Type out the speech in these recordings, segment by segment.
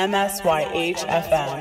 MSYHFM.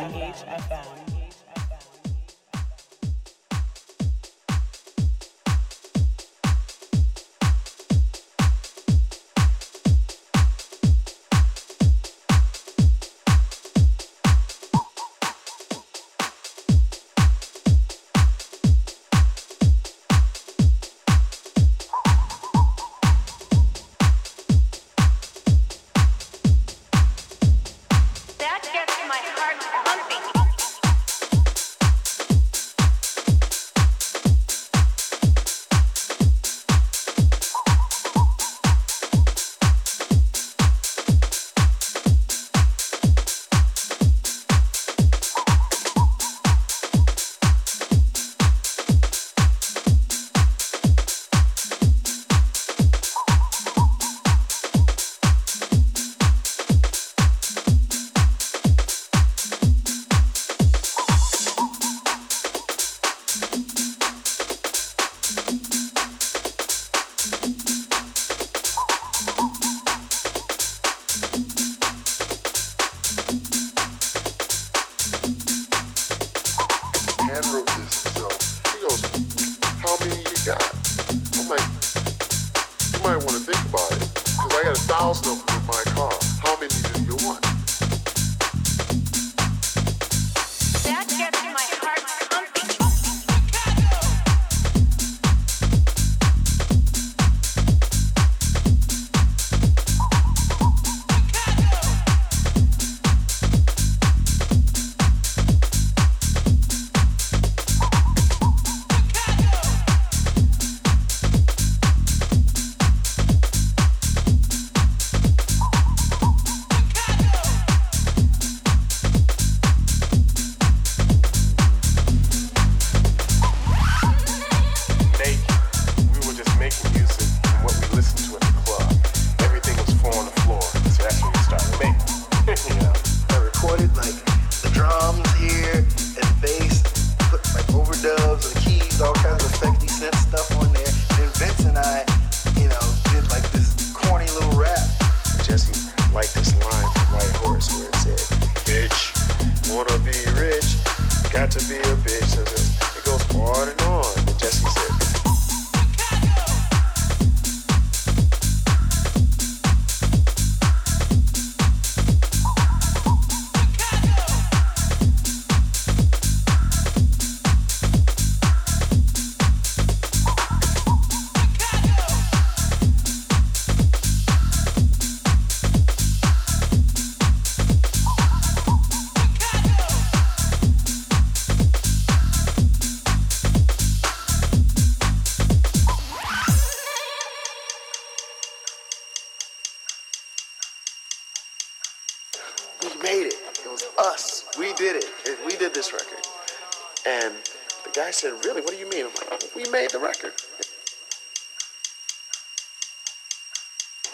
MSYH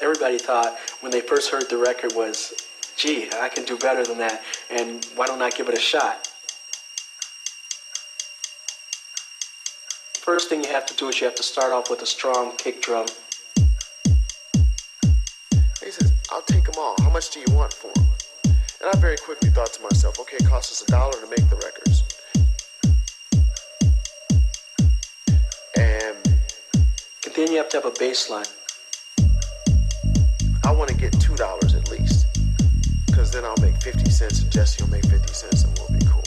Everybody thought when they first heard the record was, gee, I can do better than that, and why don't I give it a shot? First thing you have to do is you have to start off with a strong kick drum. He says, I'll take them all. How much do you want for them? And I very quickly thought to myself, okay, it costs us a dollar to make the records. Then you have to have a bassline. I want to get two dollars at least, because then I'll make fifty cents, and Jesse will make fifty cents, and we'll be cool.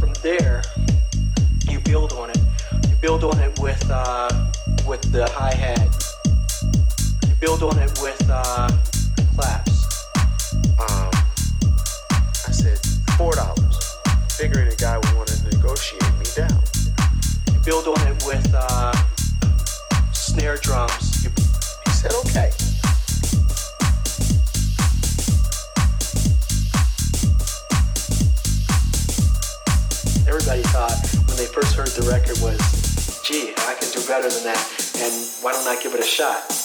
From there, you build on it. You build on it with uh, with the hi hat. You build on it with uh, claps. Um, I said four dollars, figuring a guy would want to negotiate me down. Build on it with uh, snare drums He said, okay. Everybody thought when they first heard the record was, gee, I can do better than that, and why don't I give it a shot?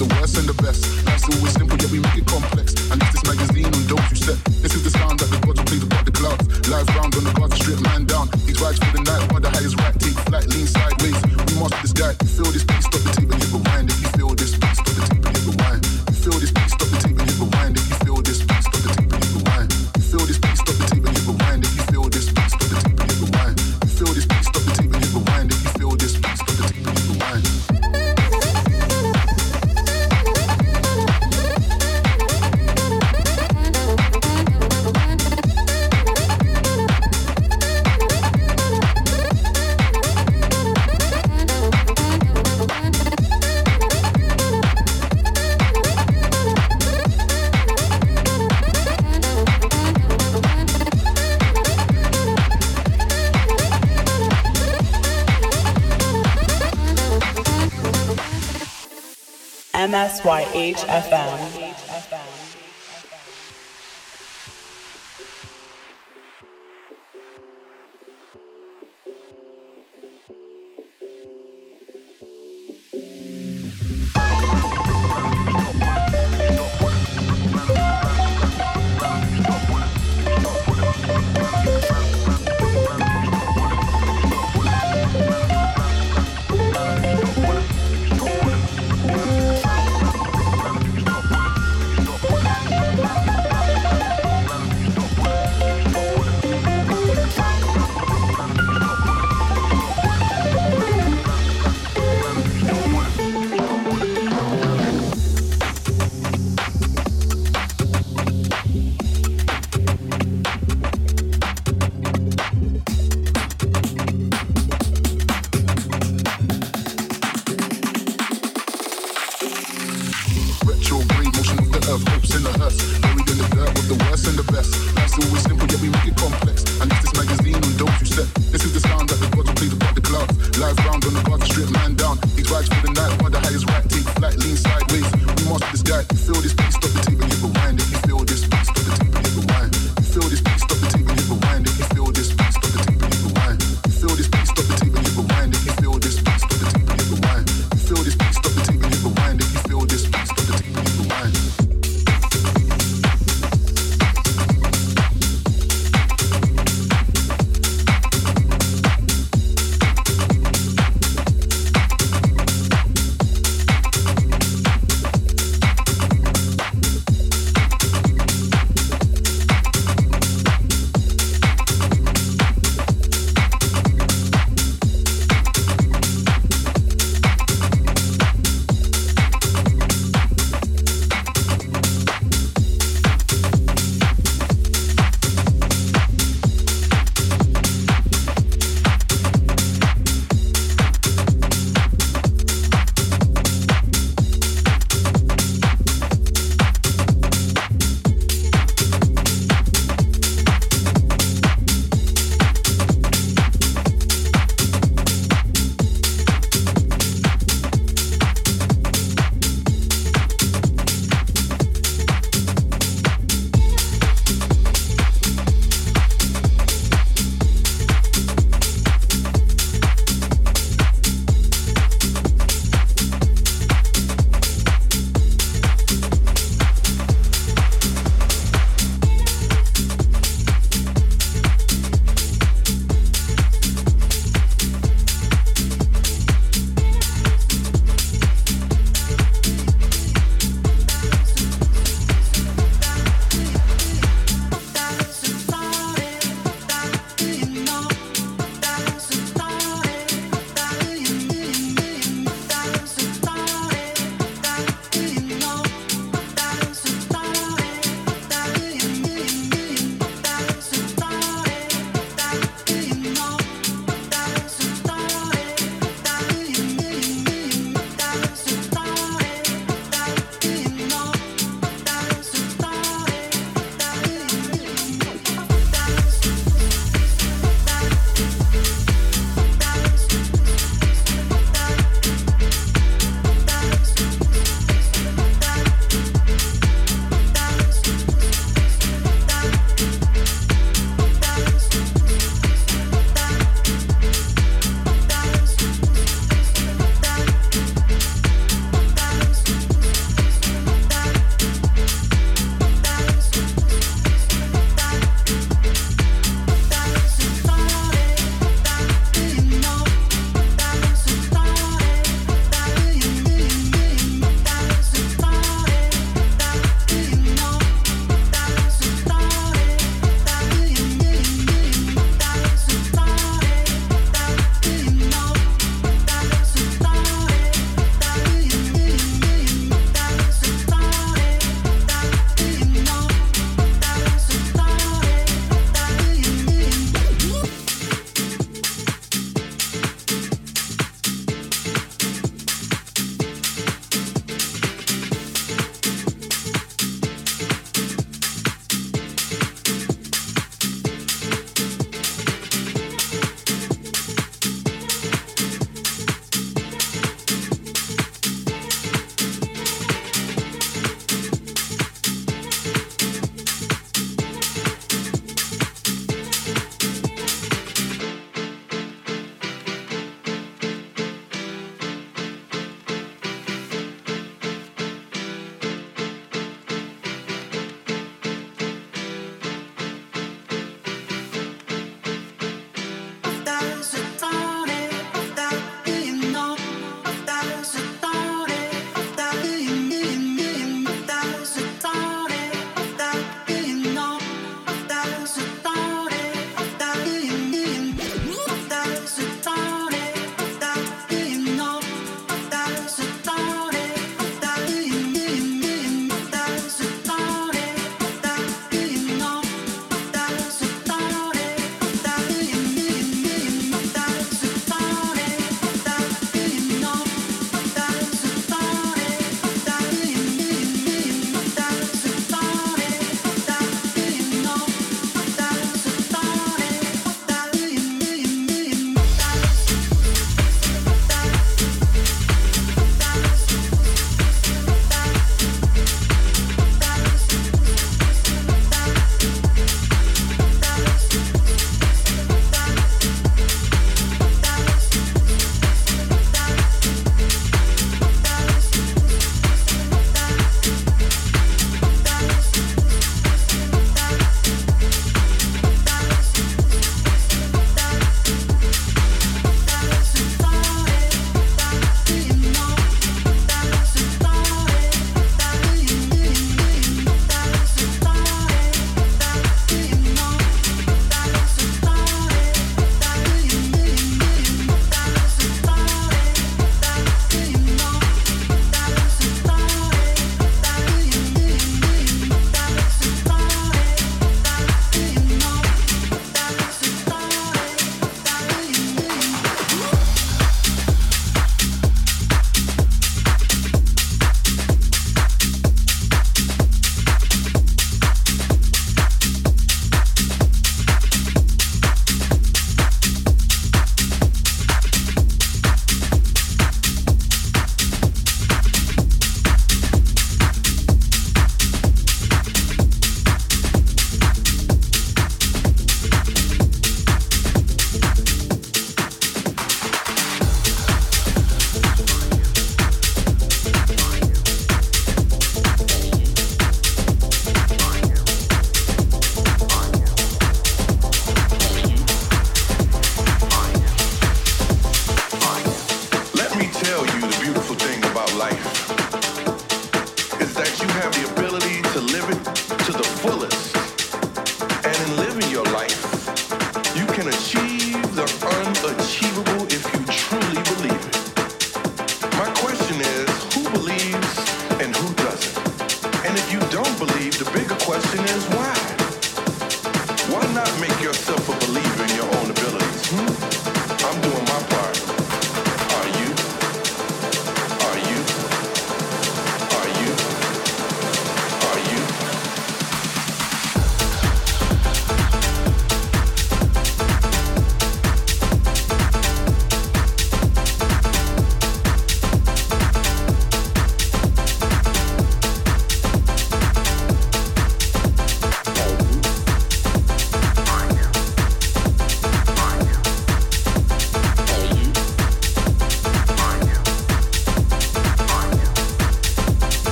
the worst and the best. That's always simple, yet we make it complex. SYHFM.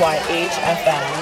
MSYH FM.